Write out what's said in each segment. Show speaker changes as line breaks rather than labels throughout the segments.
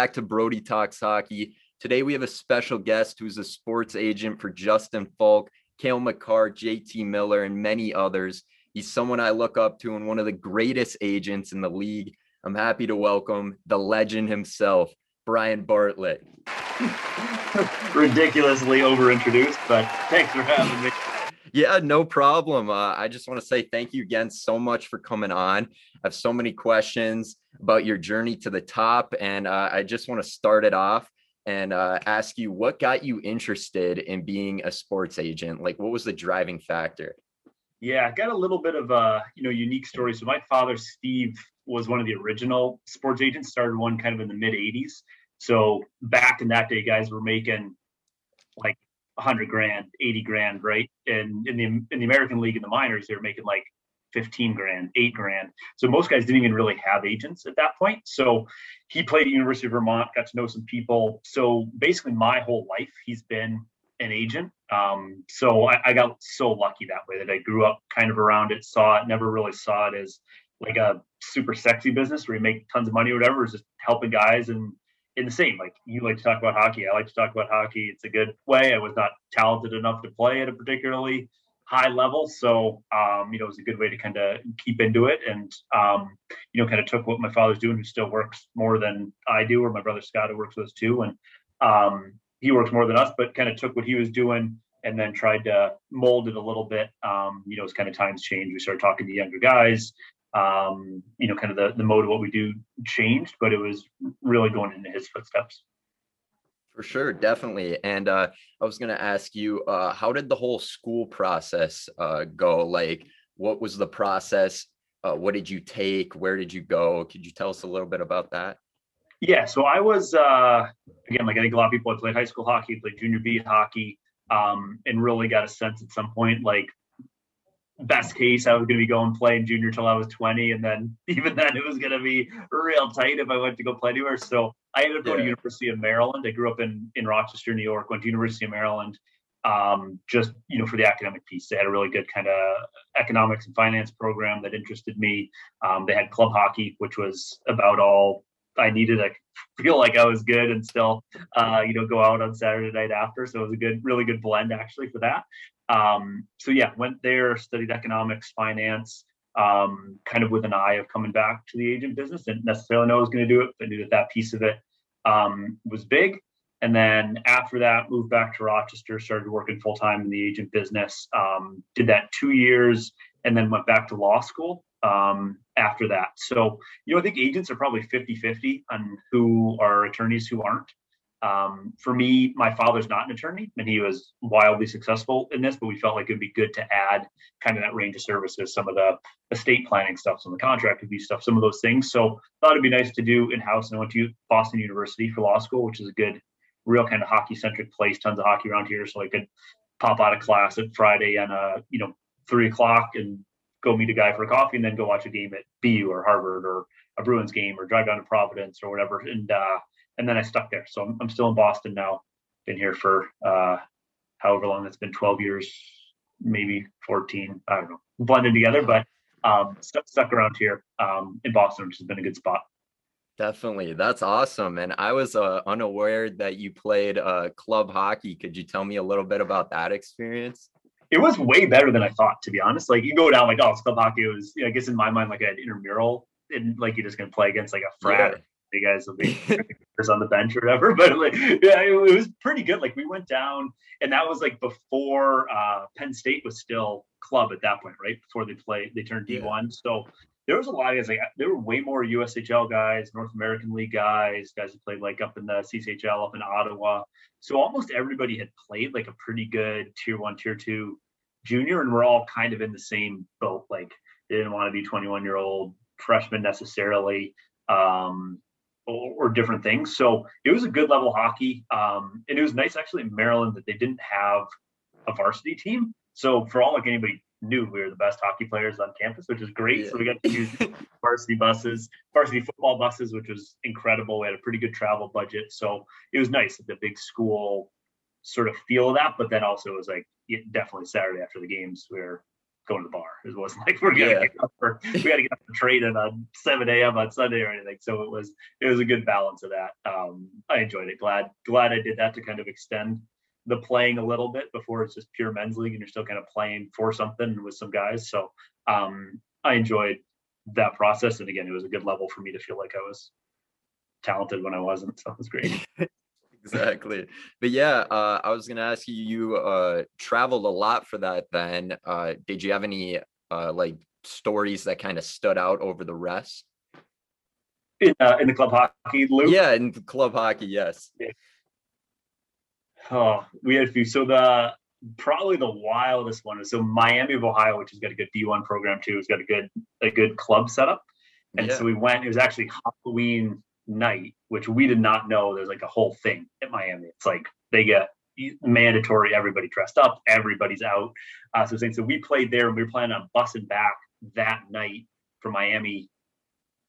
back to Brody Talks Hockey. Today we have a special guest who's a sports agent for Justin Faulk, Cale Makar, JT Miller, and many others. He's someone I look up to and one of the greatest agents in the league. I'm happy to welcome the legend himself, Brian Bartlett.
Ridiculously over introduced, but thanks for having me.
Yeah, no problem. Uh, I just want to say thank you again so much for coming on. I have so many questions about your journey to the top, and uh, I just want to start it off and uh, ask you what got you interested in being a sports agent. Like, what was the driving factor?
Yeah, I got a little bit of a you know unique story. So my father, Steve, was one of the original sports agents. Started one kind of in the mid '80s. So back in that day, guys were making 100 grand, 80 grand, right? And in the in the American League in the minors, they were making like 15 grand, eight grand. So most guys didn't even really have agents at that point. So he played at University of Vermont, got to know some people. So basically, my whole life, he's been an agent. Um, so I, I, got so lucky that way that I grew up kind of around it, saw it, never really saw it as like a super sexy business where you make tons of money or whatever. It's just helping guys and in the same like you like to talk about hockey. I like to talk about hockey. It's a good way. I was not talented enough to play at a particularly high level. So um, you know it was a good way to kind of keep into it. And um, you know kind of took what my father's doing who still works more than i do or my brother scott who works with us too. And um, he works more than us but kind of took what he was doing and then tried to mold it a little bit. Um, you know as kind of times change we started talking to younger guys um, you know, kind of the, the mode of what we do changed, but it was really going into his footsteps.
For sure, definitely. And uh, I was going to ask you, uh, how did the whole school process uh, go? Like, what was the process? Uh, what did you take? Where did you go? Could you tell us a little bit about that?
Yeah, so I was uh, again, like I think a lot of people, I played high school hockey, played junior B hockey, um, and really got a sense at some point, like best case, I was going to be going playing junior till I was 20, and then even then, it was going to be real tight if I went to go play anywhere. So I ended up going yeah. to University of Maryland. I grew up in in Rochester, New York. Went to University of Maryland, um, just you know for the academic piece. They had a really good kind of economics and finance program that interested me. Um, they had club hockey, which was about all I needed. I feel like I was good and still, uh, you know, go out on Saturday night after. So it was a good, really good blend actually for that. Um, so yeah, went there, studied economics, finance, um, kind of with an eye of coming back to the agent business. Didn't necessarily know I was going to do it, but knew that that piece of it um, was big. And then after that, moved back to Rochester, started working full time in the agent business. Um, did that two years, and then went back to law school um, after that. So, you know, I think agents are probably 50 50 on who are attorneys, who aren't. Um, for me, my father's not an attorney and he was wildly successful in this, but we felt like it'd be good to add kind of that range of services, some of the estate planning stuff, some of the contract review stuff, some of those things. So thought it'd be nice to do in house. And I went to Boston University for law school, which is a good, real kind of hockey centric place, tons of hockey around here. So I could pop out of class at Friday and a, you know, three o'clock and go meet a guy for a coffee and then go watch a game at BU or Harvard or a Bruins game or drive down to Providence or whatever. And, uh, and then I stuck there. So I'm, I'm still in Boston now. Been here for uh, however long it's been 12 years, maybe 14. I don't know, blended together, but um, stuck, stuck around here um, in Boston, which has been a good spot.
Definitely. That's awesome. And I was uh, unaware that you played uh, club hockey. Could you tell me a little bit about that experience?
It was way better than I thought, to be honest. Like you go down like, oh, it's club hockey. It was, I guess in my mind, like an intramural and like you're just going to play against like a frat. Yeah you guys will be on the bench or whatever. But like, yeah, it, it, was pretty good. Like we went down, and that was like before uh, Penn State was still club at that point, right? Before they played, they turned D one. Yeah. So there was a lot of guys. Like there were way more USHL guys, North American League guys, guys who played like up in the CCHL up in Ottawa. So almost everybody had played like a pretty good tier one, tier two junior, and we're all kind of in the same boat. Like they didn't want to be 21 year old freshmen necessarily. Um, or, different things. So it was a good level hockey. Um, and it was nice actually in Maryland that they didn't have a varsity team. So for all like anybody knew we were the best hockey players on campus, which is great. Yeah. So we got to use varsity buses, varsity football buses, which was incredible. We had a pretty good travel budget. So it was nice that the big school sort of feel of that, but then also it was like definitely Saturday after the games where going to the bar. It wasn't like we're gonna
Yeah.
get up for, we got to get up for training on 7 a.m. on Sunday or anything. So it was it was a good balance of that. Um, I enjoyed it. Glad glad I did that to kind of extend the playing a little bit before it's just pure men's league and you're still kind of playing for something with some guys. So um, I enjoyed that process. And again, it was a good level for me to feel like I was talented when I wasn't. So it was great.
exactly but yeah uh i was gonna ask you you uh traveled a lot for that then uh did you have any uh like stories that kind of stood out over the rest
In, uh, in the club hockey loop.
yeah in club hockey yes
Oh, we had a few. So the probably the wildest one is so Miami of Ohio, which has got a good D1 program too, has got a good a good club setup. And
yeah.
so we went. It was actually Halloween night, which we did not know. There's like a whole thing at Miami. It's like they get mandatory. Everybody dressed up. Everybody's out. Uh, so saying so we played there, and we were planning on bussing back that night from Miami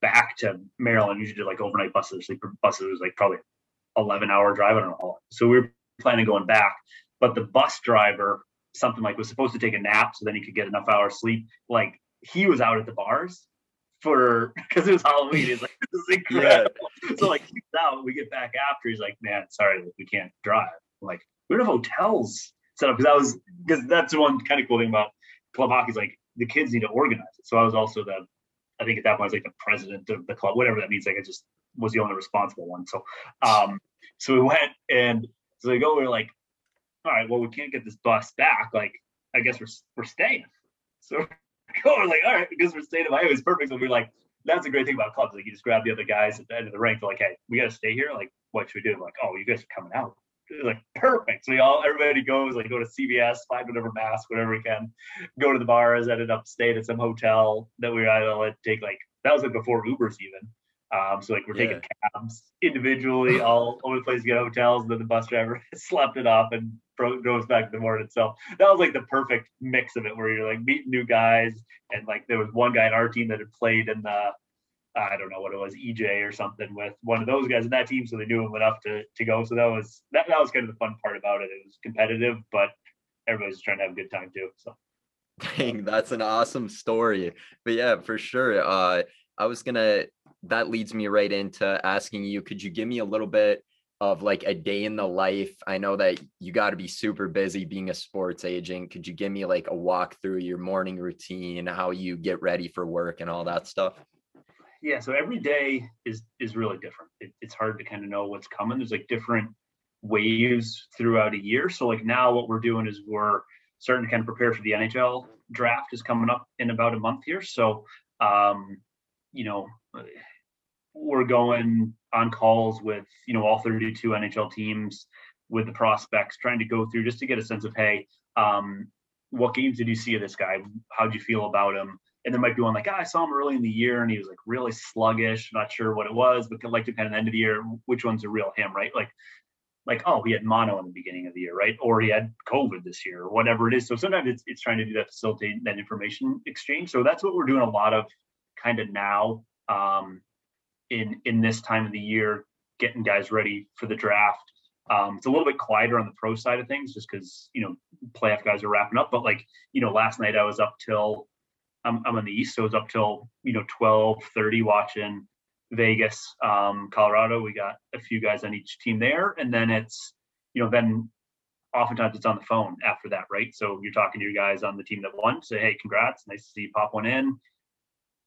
back to Maryland. Usually did like overnight buses. Sleeper buses was like probably 11 hour drive. I don't know. So we were planning on going back, but the bus driver something like was supposed to take a nap so then he could get enough hours sleep. Like he was out at the bars for because it was Halloween. He's like, this is incredible. So like he's out. We get back after. He's like, man, sorry, we can't drive. I'm like we don't have hotels set up because I was because that's the one kind of cool thing about club hockey is like the kids need to organize it. So I was also the I think at that point I was like the president of the club, whatever that means. Like I just was the only responsible one. So um so we went and so they go, we are like, all right, well, we can't get this bus back. Like, I guess we're we're staying. So we're like, all right, because we're staying in Miami, it's perfect. So we're like, that's a great thing about clubs. Like, you just grab the other guys at the end of the rank. They're like, hey, we got to stay here. Like, what should we do? We're like, oh, you guys are coming out. It's like perfect. So we all everybody goes like go to CVS, find whatever mask, whatever we can, go to the bars. Ended up staying at some hotel that we were able to take like that was like before Ubers even. Um, so like we're taking cabs individually all over the place to get hotels, and then the bus driver slept it off and drove us back in the morning. So that was like the perfect mix of it, where you're like meeting new guys, and like there was one guy in our team that had played in the I don't know what it was, EJ or something with one of those guys in that team, so they knew him enough to to go. So that was that that was kind of the fun part about it. It was competitive, but everybody's trying to have a good time too. So
Dang, that's an awesome story. But yeah, for sure. Uh, I was gonna. That leads me right into asking you. Could you give me a little bit of like a day in the life? I know that you got to be super busy being a sports agent. Could you give me like a walk through your morning routine, how you get ready for work, and all that stuff?
yeah so every day is is really different it, it's hard to kind of know what's coming there's like different waves throughout a year so like now what we're doing is we're starting to kind of prepare for the nhl draft is coming up in about a month here so um you know we're going on calls with you know all 32 nhl teams with the prospects trying to go through just to get a sense of hey um what games did you see of this guy how'd you feel about him and there might be one like, oh, I saw him early in the year and he was like really sluggish, not sure what it was, but like kind of the end of the year, which one's a real him, right? Like, like, oh, he had mono in the beginning of the year, right? Or he had COVID this year, or whatever it is. So sometimes it's, it's trying to do that, facilitate that information exchange. So that's what we're doing a lot of kind of now um, in, in this time of the year, getting guys ready for the draft. Um, it's a little bit quieter on the pro side of things just because, you know, playoff guys are wrapping up. But like, you know, last night I was up till I'm, I'm on the east, so it's up till you know 12, 30 watching Vegas, um, Colorado. We got a few guys on each team there, and then it's you know then oftentimes it's on the phone after that, right? So you're talking to your guys on the team that won, say, hey, congrats, nice to see you pop one in.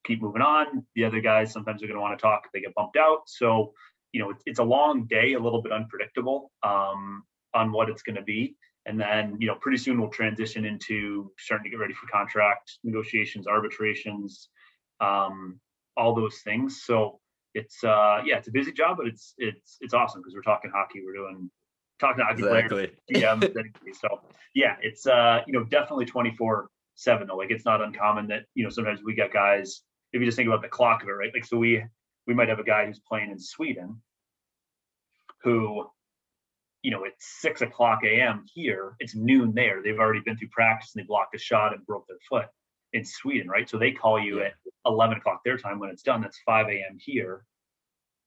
Keep moving on. The other guys sometimes are going to want to talk if they get bumped out. So you know it's, it's a long day, a little bit unpredictable um, on what it's going to be and then you know pretty soon we'll transition into starting to get ready for contract negotiations arbitrations um, all those things so it's uh yeah it's a busy job but it's it's it's awesome because we're talking hockey we're doing talking hockey
exactly.
players GMs, so yeah it's uh you know definitely 24 7 though like it's not uncommon that you know sometimes we get guys if you just think about the clock of it right like so we we might have a guy who's playing in sweden who you know, it's six o'clock a.m. here, it's noon there. They've already been through practice and they blocked a shot and broke their foot in Sweden, right? So they call you at 11 o'clock their time when it's done. That's 5 a.m. here.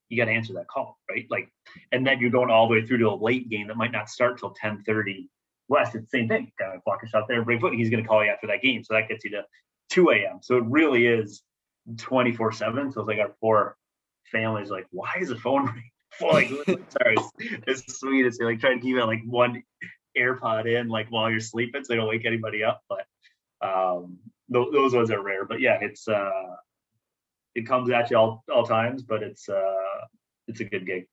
You got to answer that call, right? Like, and then you're going all the way through to a late game that might not start till 10:30 West, it's the same thing. Guy block a shot there, break foot. He's going to call you after that game, so that gets you to 2 a.m. So it really is 24 seven. So it's like our poor families like, why is the phone ringing? like, sorry, it's, it's sweet. It's like trying to keep it like one AirPod in, like while you're sleeping, so they don't wake anybody up. But um, th- those ones are rare. But yeah, it's uh, it comes at you all all times, but it's uh, it's a good gig.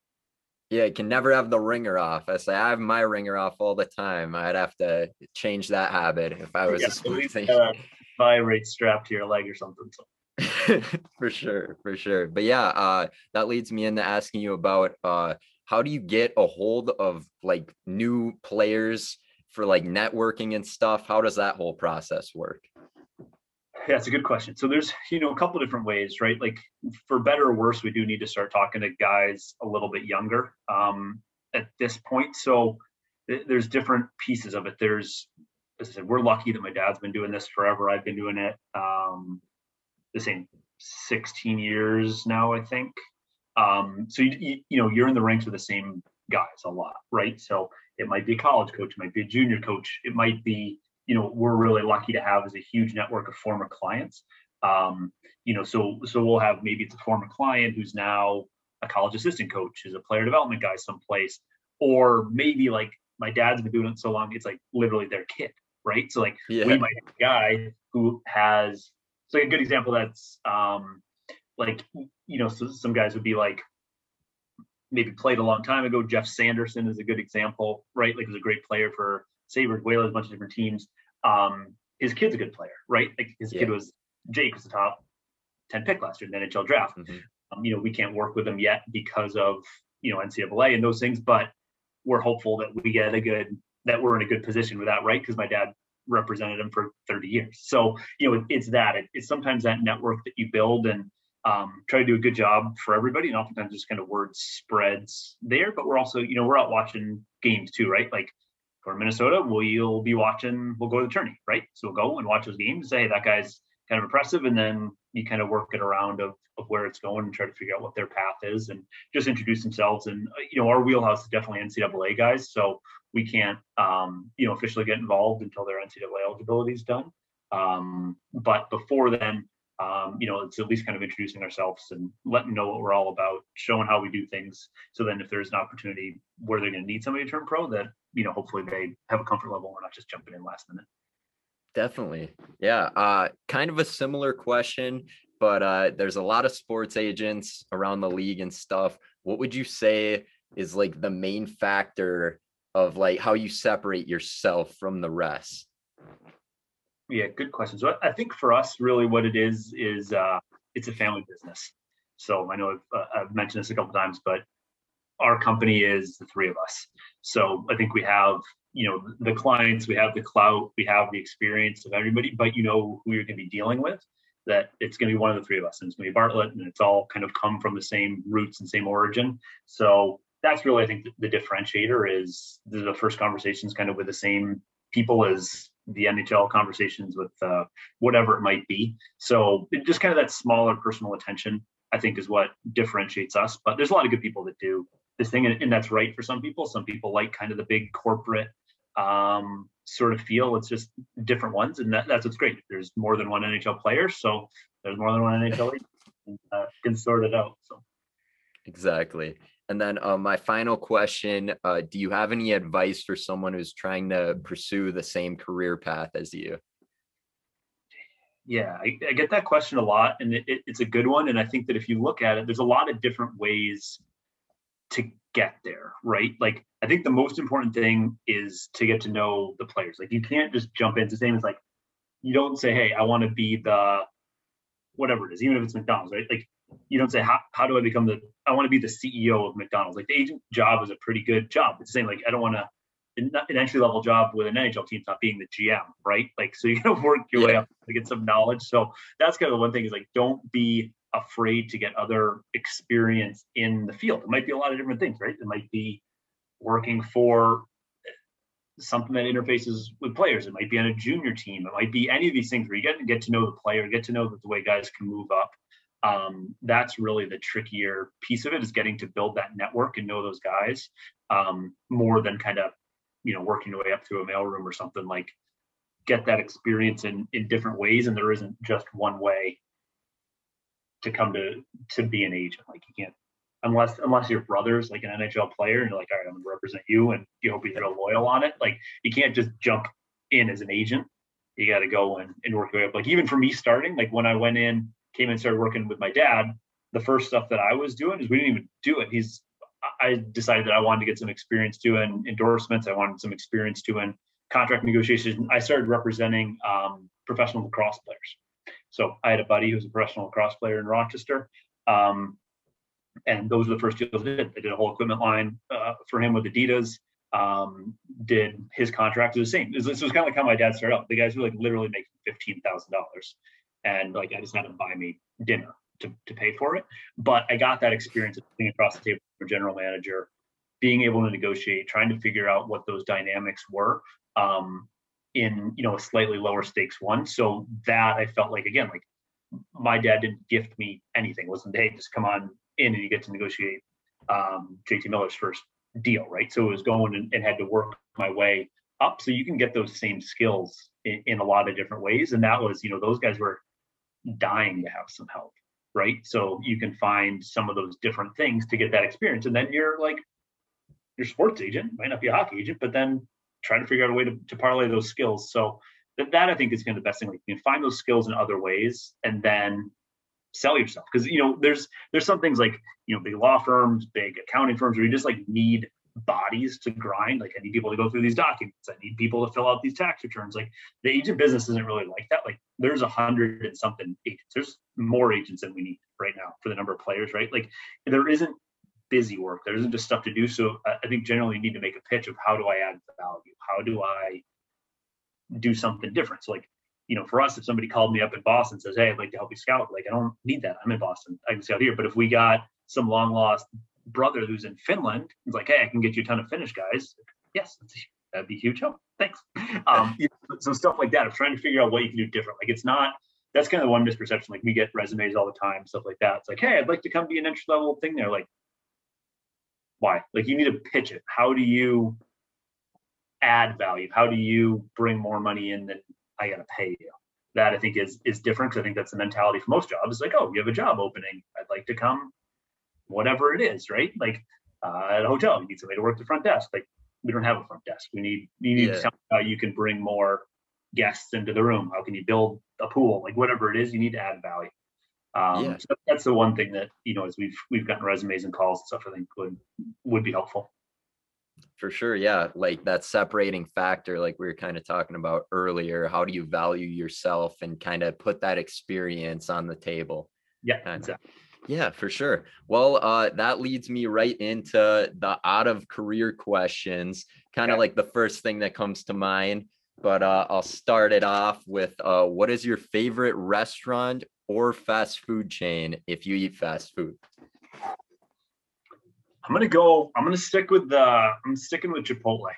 Yeah, you can never have the ringer off. I say I have my ringer off all the time. I'd have to change that habit if I was yeah, a sports uh,
vibrate strapped to your leg or something. So.
for sure, for sure. But yeah, uh, that leads me into asking you about uh, how do you get a hold of like new players for like networking and stuff? How does that whole process work?
Yeah, it's a good question. So there's, you know, a couple different ways, right? Like for better or worse, we do need to start talking to guys a little bit younger um, at this point. So th- there's different pieces of it. There's, as I said, we're lucky that my dad's been doing this forever. I've been doing it um, the same 16 years now, I think. Um, so you, you, you know you're in the ranks with the same guys a lot, right? So it might be a college coach, it might be a junior coach, it might be you know we're really lucky to have is a huge network of former clients. Um, you know, so so we'll have maybe it's a former client who's now a college assistant coach, is a player development guy someplace, or maybe like my dad's been doing it so long, it's like literally their kid, right? So like yeah. we might have a guy who has so a good example that's um like you know so some guys would be like maybe played a long time ago. Geoff Sanderson is a good example, right? Like he's a great player for Sabres, Whalers, a bunch of different teams. Um, his kid's a good player, right? Like his yeah. kid was Jake was the top 10 pick last year in the NHL draft. Mm-hmm. Um, you know, we can't work with him yet because of, you know, NCAA and those things, but we're hopeful that we get a good, that we're in a good position with that, right? Because my dad represented him for 30 years. So, you know, it, it's that, it, it's sometimes that network that you build and, um, try to do a good job for everybody. And oftentimes just kind of word spreads there, but we're also, you know, we're out watching games too, right? Like for Minnesota, we'll be watching, we'll go to the tourney, right? So we'll go and watch those games, say, hey, that guy's kind of impressive. And then you kind of work it around of, of where it's going and try to figure out what their path is and just introduce themselves. And, uh, you know, our wheelhouse is definitely NCAA guys. So we can't, um, you know, officially get involved until their NCAA eligibility is done. Um, but before then, um, you know, it's at least kind of introducing ourselves and letting know what we're all about, showing how we do things. So then, if there's an opportunity where they're going to need somebody to turn pro, that you know, hopefully they have a comfort level. We're not just jumping in last minute.
Definitely, yeah. Uh, kind of a similar question, but uh, there's a lot of sports agents around the league and stuff. What would you say is like the main factor of like how you separate yourself from the rest?
Yeah, good question. So I think for us, really, what it is is uh, it's a family business. So I know I've, uh, I've mentioned this a couple times, but our company is the three of us. So I think we have you know the clients, we have the clout, we have the experience of everybody, but you know who you're going to be dealing with. That it's going to be one of the three of us, and it's going to be Bartlett, and it's all kind of come from the same roots and same origin. So that's really I think the, the differentiator is the first conversations kind of with the same people as the NHL conversations with uh, whatever it might be. So just kind of that smaller personal attention, I think, is what differentiates us. But there's a lot of good people that do this thing, and, and that's right for some people. Some people like kind of the big corporate um, sort of feel. It's just different ones, and that, that's what's great. There's more than one NHL player, so there's more than one NHL and, uh, can sort it out. So
exactly. And then uh, my final question uh, Do you have any advice for someone who's trying to pursue the same career path as you?
Yeah, I, I get that question a lot, and it, it, it's a good one. And I think that if you look at it, there's a lot of different ways to get there, right? Like, I think the most important thing is to get to know the players. Like, you can't just jump into same as like, you don't say, hey, I want to be the whatever it is, even if it's McDonald's, right? Like, you don't say how, how do I become the I want to be the CEO of McDonald's. Like the agent job is a pretty good job. It's the same like I don't want to an entry level job with an NHL team not being the GM, right? Like so you gotta work your yeah. way up to get some knowledge. So that's kind of the one thing is like don't be afraid to get other experience in the field. It might be a lot of different things, right? It might be working for eh, something that interfaces with players. It might be on a junior team. It might be any of these things where you get to get to know the player, get to know that the way guys can move up um, that's really the trickier piece of it is getting to build that network and know those guys um, more than kind of you know, working your way up to a mailroom or something like get that experience in in different ways and there isn't just one way to come to to be an agent. Like you can't unless unless your brother's like an NHL player and you're like all right I'm gonna represent you and you hope you're loyal on it. Like you can't just jump in as an agent. You got to go and, and work your way up. Like even for me starting like when I went in came and started working with my dad the first stuff that I was doing is we didn't even do it he's I decided that I wanted to get some experience doing endorsements I wanted some experience doing contract negotiations, I started representing um, professional lacrosse players. So I had a buddy who was a professional lacrosse player in Rochester. Um, and those were the first deals I did. I did a whole equipment line uh, for him with Adidas. Um, did his contract was the same. This was, was kind of like how my dad started out. The guys were like literally making fifteen thousand dollars, and like I just had to buy me dinner to, to pay for it. But I got that experience of sitting across the table from a general manager, being able to negotiate, trying to figure out what those dynamics were, um, in you know a slightly lower stakes one. So that I felt like again like my dad didn't gift me anything. It wasn't hey just come on in and you get to negotiate um, JT Miller's first deal, right? So it was going and, and, had to work my way up. So you can get those same skills in, in a lot of different ways. And that was you know those guys were dying to have some help, right? So you can find some of those different things to get that experience, and then you're like your sports agent might not be a hockey agent, but then try to figure out a way to, to parlay those skills. So that, that I think is kind of the best thing. Like you can find those skills in other ways and then sell yourself. Because you know, there's there's some things like you know, big law firms, big accounting firms where you just like need bodies to grind. Like I need people to go through these documents. I need people to fill out these tax returns. Like the agent business isn't really like that. Like there's a hundred and something agents. There's more agents than we need right now for the number of players, right? Like there isn't busy work. There isn't just stuff to do. So I think generally you need to make a pitch of how do I add value? How do I do something different? So like, you know, for us, if somebody called me up in Boston and says, Hey, I'd like to help you scout, like I don't need that. I'm in Boston. I can scout here. But if we got some long lost brother who's in Finland, it's like, Hey, I can get you a ton of Finnish guys. Yes, that'd be huge help. Thanks. Um, so stuff like that of trying to figure out what you can do different. Like it's not that's kind of the one misperception. Like we get resumes all the time, stuff like that. It's like, hey, I'd like to come be an entry level thing there. Like, why? Like you need to pitch it. How do you add value? How do you bring more money in than I gotta pay you? That I think is is different because I think that's the mentality for most jobs. It's like, oh, you have a job opening. I'd like to come, whatever it is, right? Like uh, at a hotel, you need somebody to work the front desk. Like we don't have a front desk. We need you need yeah. how you can bring more guests into the room. How can you build a pool? Like whatever it is, you need to add value. Um, yeah. so that's the one thing that you know as we've we've gotten resumes and calls and stuff. I think would would be helpful.
For sure, yeah. Like that separating factor, like we were kind of talking about earlier. How do you value yourself and kind of put that experience on the table?
Yeah, exactly.
Yeah, for sure. Well, uh, that leads me right into the out of career questions, kind of yeah. like the first thing that comes to mind. But uh, I'll start it off with uh, what is your favorite restaurant or fast food chain if you eat fast food?
I'm gonna go. I'm gonna stick with the. I'm sticking with Chipotle.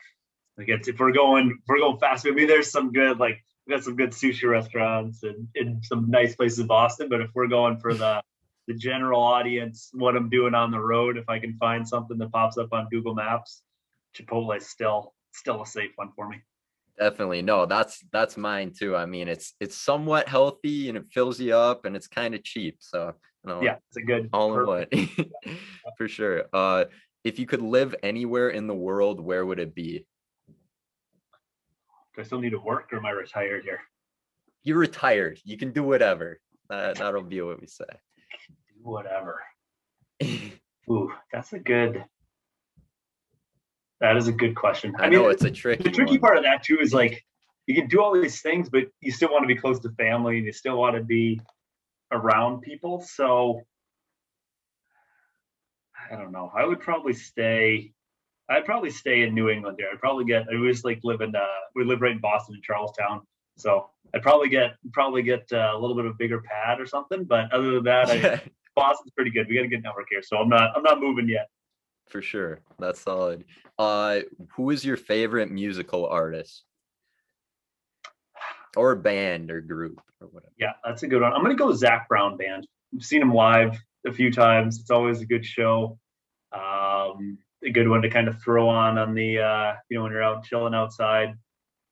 Like if we're going, if we're going fast food. Maybe there's some good like we got some good sushi restaurants and, and some nice places in Boston. But if we're going for the the general audience, what I'm doing on the road, if I can find something that pops up on Google Maps, Chipotle is still still a safe one for me.
Definitely. No, that's that's mine too. I mean, it's it's somewhat healthy and it fills you up and it's kind of cheap. So
you know, yeah, it's a good
all in one for sure. Uh if you could live anywhere in the world, where would it be?
Do I still need to work or am I retired here?
You're retired. You can do whatever. Uh, that'll be what we say.
Whatever. Ooh, that's a good that is a good question.
I, I know it's a tricky.
The tricky one. part of that too is like you can do all these things, but you still want to be close to family and you still want to be around people. So I don't know. I would probably stay. I'd probably stay in New England there. I'd probably get. I was like live in. Uh, we live right in Boston in Charlestown, so I'd probably get probably get uh, a little bit of a bigger pad or something. But other than that, I, Boston's pretty good. We got a good network here, so I'm not. I'm not moving yet
for sure. That's solid. Uh, who is your favorite musical artist? Or band or group or whatever.
Yeah, that's a good one. I'm gonna go Zac Brown band. I've seen him live a few times. It's always a good show. Um, a good one to kind of throw on on the uh, you know when you're out chilling outside. I'm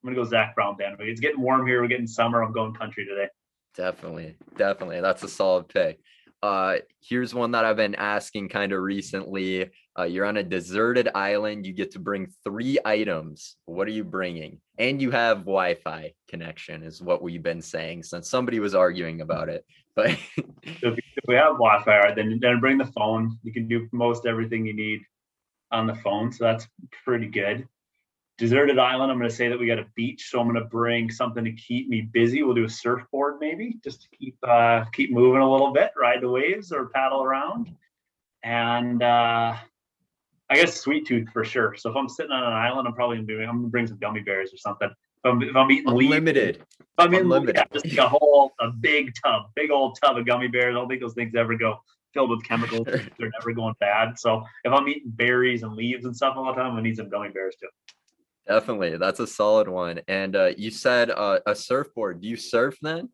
gonna go Zac Brown band. It's getting warm here. We're getting summer. I'm going country today.
Definitely, definitely. That's a solid pick. Uh, here's one that I've been asking kind of recently. Uh, you're on a deserted island. You get to bring three items. What are you bringing? And you have Wi-Fi connection, is what we've been saying since somebody was arguing about it. But
if, we have Wi-Fi, then then bring the phone. You can do most everything you need on the phone, so that's pretty good deserted island. I'm going to say that we got a beach so i'm going to bring something to keep me busy. We'll do a surfboard maybe just to keep uh keep moving a little bit ride the waves or paddle around. And uh i guess sweet tooth for sure. So if i'm sitting on an island i'm probably going to i'm going to bring some gummy bears or something. If i'm, if I'm eating
unlimited.
leaves, if i'm unlimited. Yeah, just like a whole a big tub big old tub of gummy bears. I don't think those things ever go filled with chemicals. They're never going bad. So if i'm eating berries and leaves and stuff all the time i need some gummy bears too
Definitely. That's a solid one. And uh, you said uh, a surfboard. Do you surf then?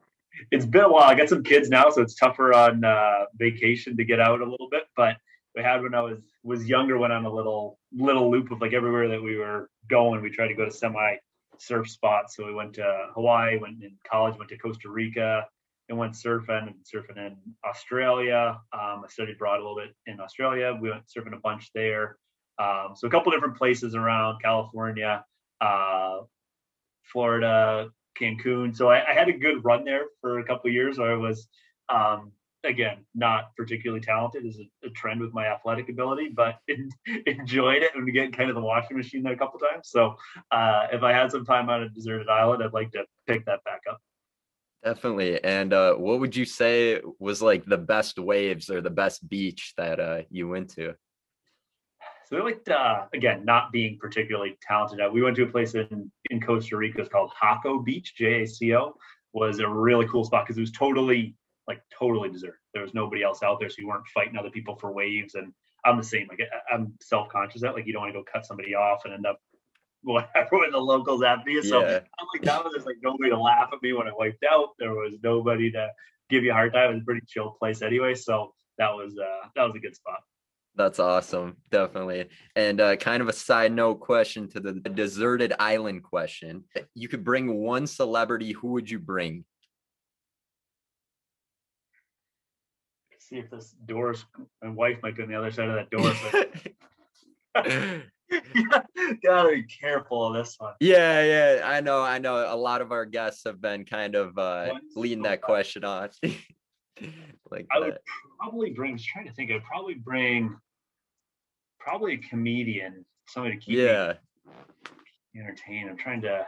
It's been a while. I got some kids now, so it's tougher on uh, vacation to get out a little bit. But we had when I was was younger, went on a little little loop of like everywhere that we were going. We tried to go to semi surf spots. So we went to Hawaii, went in college, went to Costa Rica, and went surfing and surfing in Australia. Um, I studied abroad a little bit in Australia. We went surfing a bunch there. Um, so a couple different places around California, uh, Florida, Cancun. So I, I, had a good run there for a couple years where I was, um, again, not particularly talented as a, a, trend with my athletic ability, but enjoyed it and get kind of the washing machine there a couple times. So uh, if I had some time on a deserted island, I'd like to pick that back up.
Definitely. And uh, what would you say was like the best waves or the best beach that uh, you went to?
So we liked, uh, again, not being particularly talented. we went to a place in, in Costa Rica. It's called Jaco Beach, J A C O. Was a really cool spot because it was totally, like, totally deserted. There was nobody else out there, so you weren't fighting other people for waves. And I'm the same. Like, I'm self conscious that, like, you don't want to go cut somebody off and end up whatever when the locals after you. So yeah. I'm like, that was just like nobody to laugh at me when I wiped out. There was nobody to give you a hard time. It was a pretty chill place anyway. So that was uh that was a good spot.
That's awesome. Definitely. And uh, kind of a side note question to the deserted island question. You could bring one celebrity. Who would you bring?
see if this door's my wife might be on the other side of that door. gotta be careful of this one.
Yeah, yeah. I know, I know. A lot of our guests have been kind of uh leading that question on.
like I that. would probably bring. I was trying to think. I'd probably bring probably a comedian, somebody to keep yeah. me entertained. I'm trying to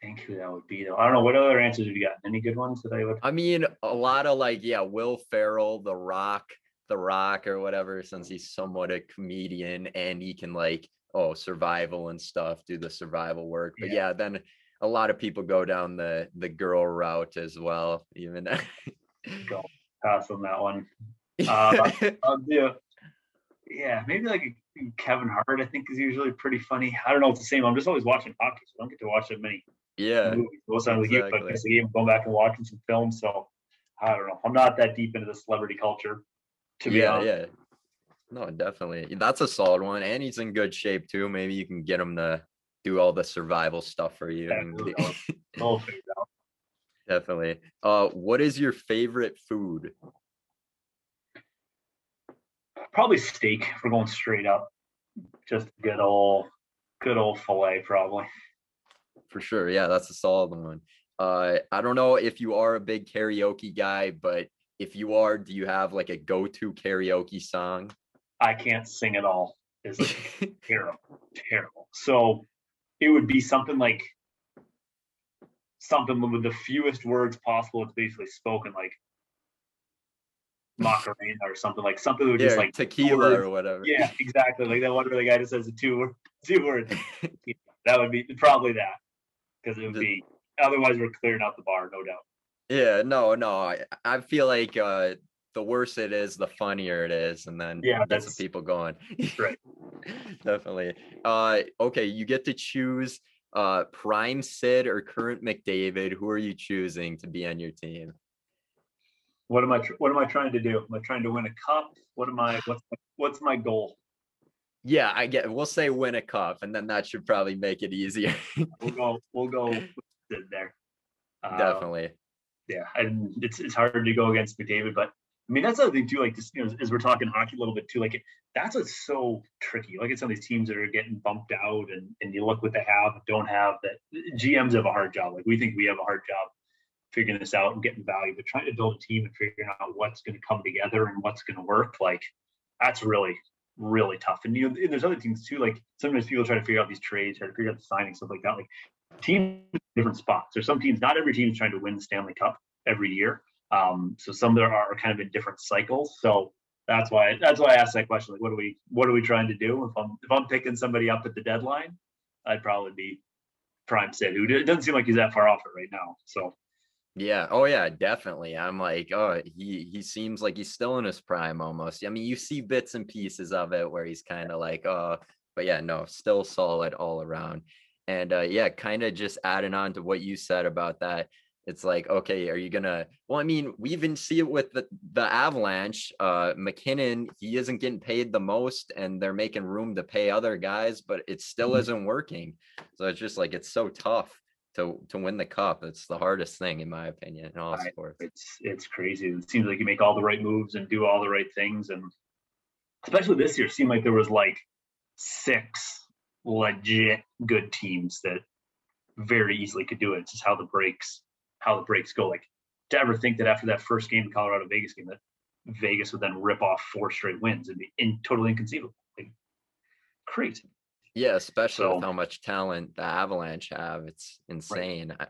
think who that would be though. I don't know. What other answers have you got? Any good ones that I would?
I mean, a lot of like yeah, Will Ferrell, The Rock, The Rock, or whatever, since he's somewhat a comedian and he can like oh survival and stuff, do the survival work. But yeah, yeah then a lot of people go down the the girl route as well. Even
go pass on that one. Uh, I'll do yeah, maybe like Kevin Hart. I think is usually pretty funny. I don't know. It's the same. I'm just always watching hockey, so I don't get to watch that many.
Yeah, movies.
Most of the game, but I guess the game, going back and watching some films. So I don't know. I'm not that deep into the celebrity culture. To be
yeah,
honest.
yeah. No, definitely. That's a solid one, and he's in good shape too. Maybe you can get him to do all the survival stuff for you. Yeah, and... definitely. Uh, what is your favorite food?
probably steak if we're going straight up. Just good old, good old fillet, probably.
For sure, yeah, that's a solid one. Uh, I don't know if you are a big karaoke guy, but if you are, do you have like a go-to karaoke song?
I can't sing at all. It's like terrible, terrible. So it would be something like something with the fewest words possible. It's basically spoken like Macarena or something like something that would yeah, just like
tequila or whatever.
Yeah, exactly. Like that one where the guy just says the two two words. that would be probably that because it would be otherwise we're clearing out the bar, no doubt.
Yeah, no, no. I, I feel like uh the worse it is, the funnier it is, and then yeah, that's the people going.
right.
Definitely. Uh, okay, you get to choose uh prime Sid or current McDavid. Who are you choosing to be on your team?
what am I what am I trying to do? Am I trying to win a cup? What am I what's my, what's my goal?
Yeah, I get. We'll say win a cup, and then that should probably make it easier.
we'll go. We'll go there.
Uh, Definitely.
Yeah, and it's it's hard to go against McDavid, but I mean that's the other thing too. Like just you know, as we're talking hockey a little bit too, like that's what's so tricky. Like it's some of these teams that are getting bumped out, and and you look what they have, don't have. That GMs have a hard job. Like we think we have a hard job figuring this out and getting value, but trying to build a team and figuring out what's going to come together and what's going to work, like that's really really tough. And you know, and there's other things too. Like sometimes people try to figure out these trades, try to figure out the signing stuff like that. Like teams different spots. There's some teams. Not every team is trying to win the Stanley Cup every year. Um, so some of there are kind of in different cycles. So that's why that's why I asked that question. Like, what are we what are we trying to do? If I'm if I'm picking somebody up at the deadline, I'd probably be Prime Sid, who it doesn't seem like he's that far off it right now. So
yeah. Oh yeah, definitely. I'm like, oh, he he seems like he's still in his prime almost. I mean, you see bits and pieces of it where he's kind of like, oh, but yeah, no, still solid all around. And uh, yeah, kind of just adding on to what you said about that. It's like, okay, are you gonna? Well, I mean, we even see it with the the Avalanche. Uh, MacKinnon, he isn't getting paid the most, and they're making room to pay other guys, but it still mm-hmm. isn't working. So it's just like it's so tough to to win the cup. It's the hardest thing in my opinion in all sports.
It's it's crazy. It seems like you make all the right moves and do all the right things, and especially this year, seemed like there was like six legit good teams that very easily could do it. It's just how the breaks how the breaks go. Like to ever think that after that first game, the Colorado Vegas game, that Vegas would then rip off four straight wins and be in, totally inconceivable. Like crazy.
Yeah, especially so, with how much talent the Avalanche have. It's insane. Right. I,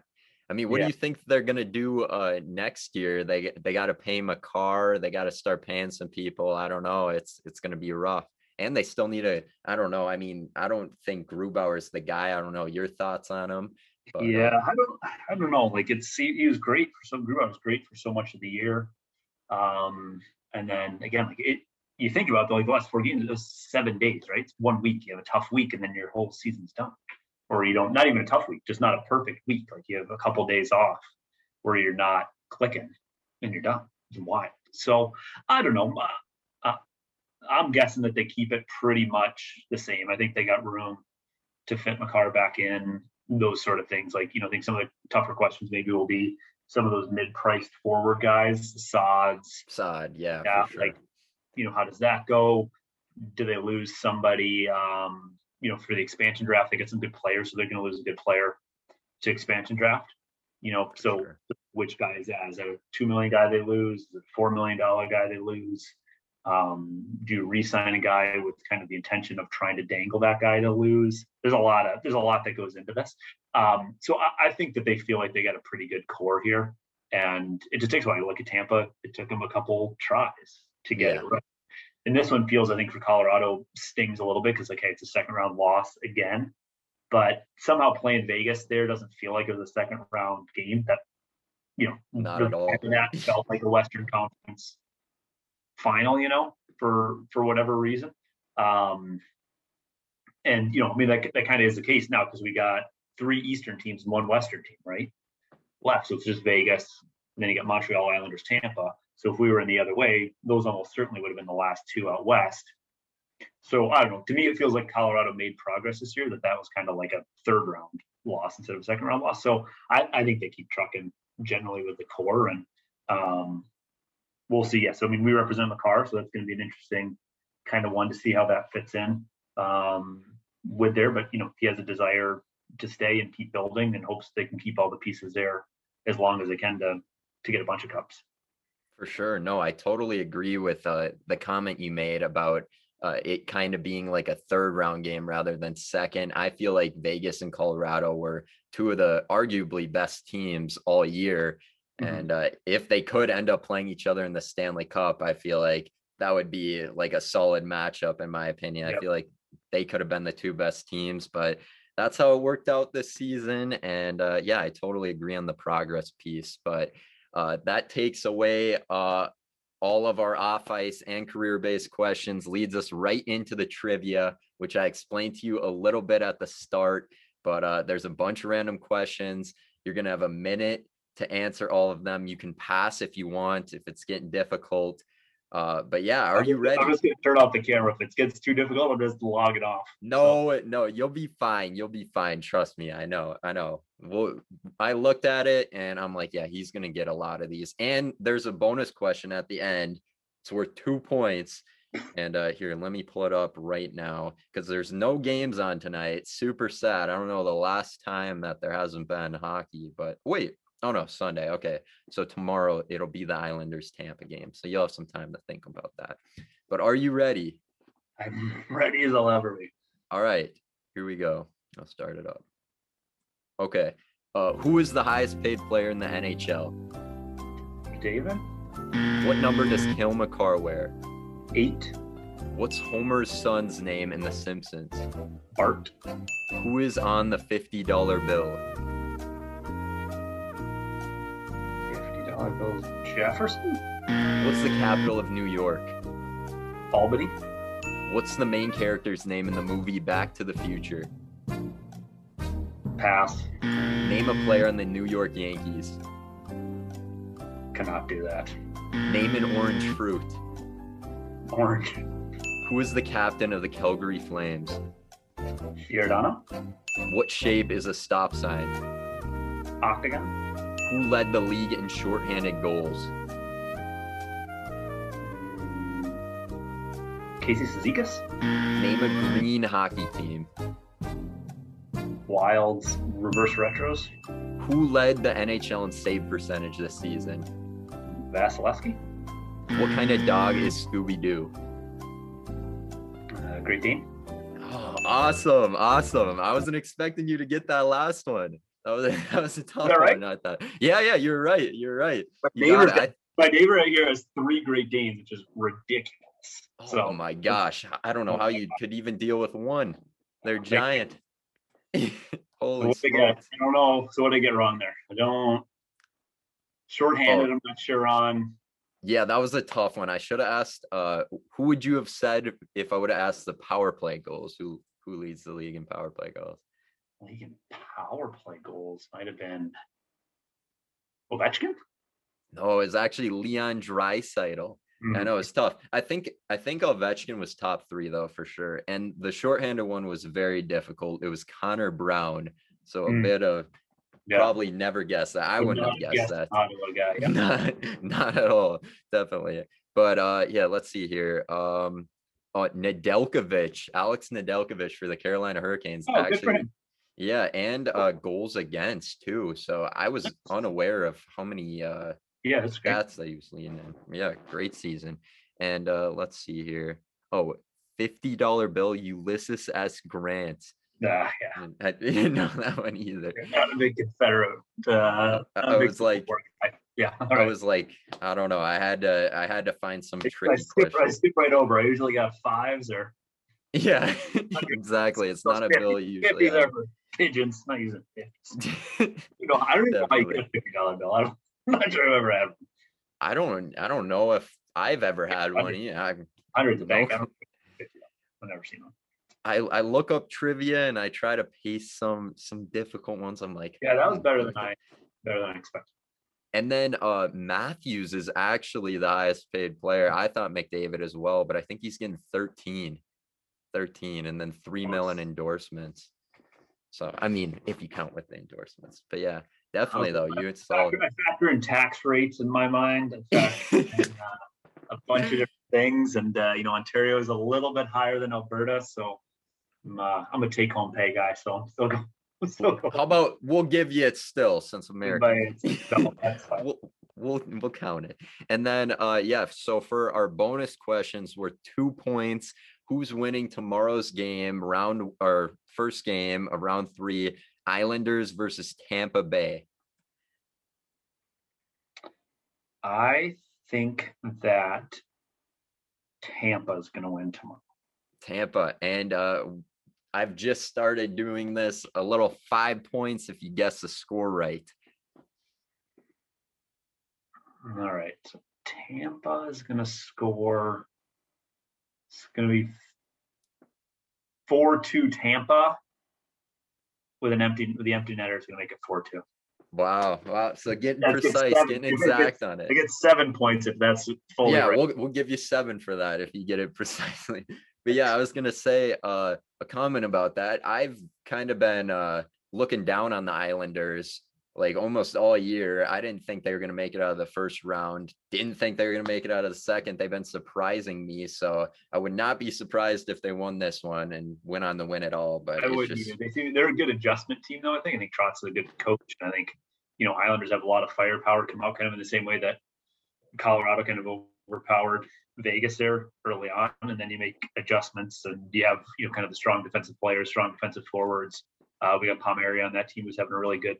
I, mean, what yeah. do you think they're gonna do uh next year? They they gotta pay Makar, they gotta start paying some people. I don't know. It's it's gonna be rough. And they still need a I don't know. I mean, I don't think Grubauer is the guy. I don't know your thoughts on him.
But, yeah, uh, I don't I don't know. Like it's he was great for some Grubauer was great for so much of the year. Um and then again, like it you think about the, like the last four games, it was seven days, right? It's one week. You have a tough week, and then your whole season's done. Or you don't, not even a tough week, just not a perfect week. Like you have a couple days off where you're not clicking, and you're done. And Why? So I don't know. Uh, uh, I'm guessing that they keep it pretty much the same. I think they got room to fit Makar back in. Those sort of things, like you know, I think some of the tougher questions maybe will be some of those mid-priced forward guys, Sods.
Saad, yeah,
yeah, sure. like you know, how does that go? Do they lose somebody? Um, you know, for the expansion draft, they get some good players, so they're going to lose a good player to expansion draft. You know, so sure. which guy is that? Is that a two million guy they lose? Is it a four million dollar guy they lose? Um, do you re-sign a guy with kind of the intention of trying to dangle that guy to lose? There's a lot of there's a lot that goes into this. Um, so I, I think that they feel like they got a pretty good core here, and it just takes a while. Look at Tampa; it took them a couple tries to get yeah. it right. And this one feels, I think, for Colorado stings a little bit because, okay, it's a second round loss again. But somehow playing Vegas there doesn't feel like it was a second round game. That you know,
not at all.
That felt like a Western Conference final, you know, for for whatever reason. Um, and you know, I mean, that that kind of is the case now because we got three Eastern teams and one Western team, right? Left, so it's just Vegas. And then you got Montreal Islanders, Tampa. So if we were in the other way, those almost certainly would have been the last two out west. So I don't know. To me, it feels like Colorado made progress this year. That that was kind of like a third round loss instead of a second round loss. So I, I think they keep trucking generally with the core, and um, we'll see. Yes, I mean we represent Makar, so that's going to be an interesting kind of one to see how that fits in um, with there. But you know, he has a desire to stay and keep building, and hopes they can keep all the pieces there as long as they can to to get a bunch of cups.
For sure. No, I totally agree with uh, the comment you made about uh, it kind of being like a third round game rather than second. I feel like Vegas and Colorado were two of the arguably best teams all year. Mm-hmm. And uh, if they could end up playing each other in the Stanley Cup, I feel like that would be like a solid matchup, in my opinion. Yep. I feel like they could have been the two best teams, but that's how it worked out this season. And uh, yeah, I totally agree on the progress piece. But uh, that takes away uh, all of our off ice and career based questions, leads us right into the trivia, which I explained to you a little bit at the start. But uh, there's a bunch of random questions. You're going to have a minute to answer all of them. You can pass if you want, if it's getting difficult. Uh, but yeah, are you ready?
I'm just gonna turn off the camera. If it gets too difficult, I'll just log it off.
No, no, you'll be fine. You'll be fine. Trust me. I know. I know. Well, I looked at it and I'm like, yeah, he's gonna get a lot of these. And there's a bonus question at the end. It's worth two points. And uh here, let me pull it up right now because there's no games on tonight. Super sad. I don't know the last time that there hasn't been hockey, but wait, Oh no, Sunday. Okay. So tomorrow it'll be the Islanders Tampa game. So you'll have some time to think about that. But are you ready?
I'm ready as I'll ever be.
All right. Here we go. I'll start it up. Okay. Uh, who is the highest paid player in the NHL?
David?
What number does Cale Makar wear?
Eight.
What's Homer's son's name in The Simpsons?
Bart.
Who is on the $50 bill?
Bills. Jefferson?
What's the capital of New York?
Albany?
What's the main character's name in the movie Back to the Future?
Pass.
Name a player on the New York Yankees.
Cannot do that.
Name an orange fruit.
Orange.
Who is the captain of the Calgary Flames?
Giordano?
What shape is a stop sign?
Octagon?
Who led the league in shorthanded goals?
Casey Cizikas?
Name a green hockey team.
Wilds reverse retros?
Who led the NHL in save percentage this season?
Vasilevskiy?
What kind of dog is Scooby Doo?
Uh, Great Dane?
Oh, awesome, awesome. I wasn't expecting you to get that last one. That was that was a tough
right?
one. I thought. Yeah, yeah, you're right. You're right.
My
You
neighbor, my neighbor right here has three Great Danes, which is ridiculous.
I-
So
oh my gosh, I don't know how you could even deal with one. They're giant.
so
Holy
what they get,
smokes!
I don't know. So what did I get wrong there? I don't. Shorthanded,
Oh.
I'm not sure on.
Yeah, that was a tough one. I should have asked. Uh, who would you have said if I would have asked the power play goals? Who who leads the league in power play goals?
League in power play goals might have been Ovechkin.
No, it's actually Leon Draisaitl. I
Mhm.
know it's tough. I think I think Ovechkin was top three though for sure, and the shorthanded one was very difficult. It was Connor Brown, so a
Mm.
bit of
Yeah.
probably never guessed that. I
Would
wouldn't have guessed
guess
that.
Guy. Yeah.
not not at all definitely but uh yeah let's see here um uh, Nedeljkovic, Alex Nedeljkovic for the Carolina Hurricanes
Oh,
actually. Yeah and uh goals against too so I was unaware of how many uh
Yeah, that's great.
stats that he was leading in yeah great season and uh let's see here oh $50 bill Ulysses S Grant
Ah, yeah.
I didn't know that one either
Not a big Confederate. Uh,
I-
not
I
a big
was like-
guy. yeah.
I
right.
was like, I don't know. I had to, I had to find some
I
tricky
skip, I skip right over. I usually got fives or
Yeah, exactly. It's not a bill you
can't
usually
be there for pigeons. Not using pigeons. You know, I don't even know how you get a fifty dollar bill. I don't, I'm not sure I've ever had
I don't, I don't know if I've ever had one. Yeah, I,
hundreds of bank. I don't, I've never seen one.
I, I look up trivia and I try to paste some, some difficult ones. I'm like,
Yeah, that was
"Hmm,
better than I better than I expected.
And then uh Matthews is actually the highest paid player. I thought McDavid as well, but I think he's getting 13, 13, and then three million endorsements. So I mean, if you count with the endorsements, but yeah, definitely
Okay.
though, you it's solid.
Factor, I factor in tax rates in my mind. In, uh, a bunch of different things, and uh, you know, Ontario is a little bit higher than Alberta, so I'm, uh, I'm a take-home pay guy. So I'm still going. I'm still going.
How about we'll give you it still since America.
itself, that's fine.
we'll, we'll we'll count it. And then uh yeah, so for our bonus questions were two points. Who's winning tomorrow's game, round or first game, of round three, Islanders versus Tampa Bay.
I think that Tampa is going to win tomorrow.
Tampa. And uh I've just started doing this a little five points if you guess the score right.
All right, so Tampa is going to score. It's going to be four-two Tampa with an empty with the empty netter is going to make it four-two.
Wow. Wow. So getting precise, getting exact on it.
I get seven points if that's fully
Yeah,
right.
we'll we'll give you seven for that if you get it precisely. But yeah, I was gonna say uh, a comment about that. I've kind of been uh, looking down on the Islanders like almost all year. I didn't think they were gonna make it out of the first round. Didn't think they were gonna make it out of the second. They've been surprising me, so I would not be surprised if they won this one and went on the win at all. But
I wouldn't
just.
They seem, they're a good adjustment team, though. I think. I think Trotz is a good coach. And I think you know Islanders have a lot of firepower. Come out kind of in the same way that Colorado kind of overpowered Vegas there early on, and then you make adjustments, and you have you know kind of the strong defensive players, strong defensive forwards. Uh, we got Palmieri on that team who's having a really good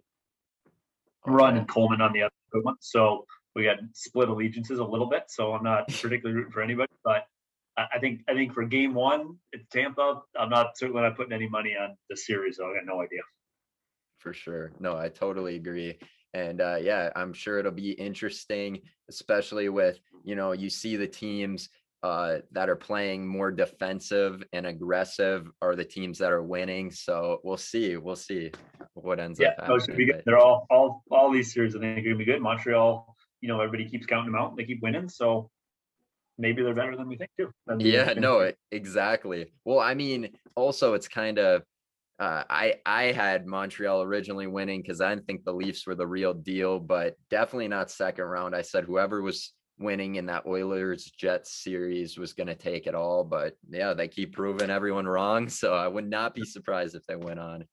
run, and Coleman on the other one. So we got split allegiances a little bit. So I'm not particularly rooting for anybody, but I think I think for game one, it's Tampa. I'm not certainly not putting any money on the series. Though I got no idea.
for sure. No, I totally agree. And uh, yeah, I'm sure it'll be interesting, especially with, you know, you see the teams uh, that are playing more defensive and aggressive are the teams that are winning. So we'll see. We'll see what ends
Yeah,
up
no, it should be good. They're all all all these series. I think are gonna be good. Montreal, you know, everybody keeps counting them out. and They keep winning, so maybe they're better than we think too.
Yeah, no, exactly. Well, I mean, also it's kind of uh, I I had Montreal originally winning because I didn't think the Leafs were the real deal, but definitely not second round. I said whoever was winning in that Oilers Jets series was going to take it all, but yeah, they keep proving everyone wrong. So I would not be surprised if they went on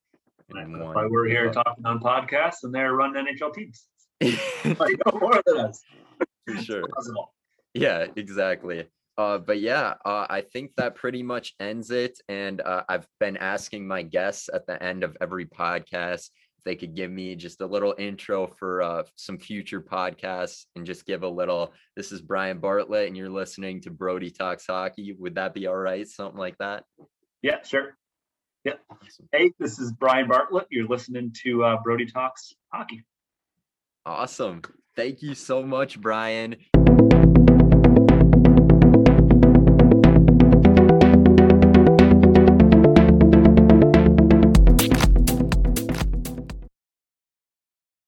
and
That's
won.
why we're here
But-
talking on podcasts, and they're running NHL teams. Like no more than us.
For sure. Yeah, exactly. Uh, but yeah, uh, I think that pretty much ends it. And uh, I've been asking my guests at the end of every podcast they could give me just a little intro for uh, some future podcasts and just give a little. This is Brian Bartlett, and you're listening to Brody Talks Hockey. Would that be all right? Something like that?
Yeah, sure.
Awesome.
Hey, this is Brian Bartlett. You're listening to uh, Brody Talks Hockey.
Awesome. Thank you so much, Brian.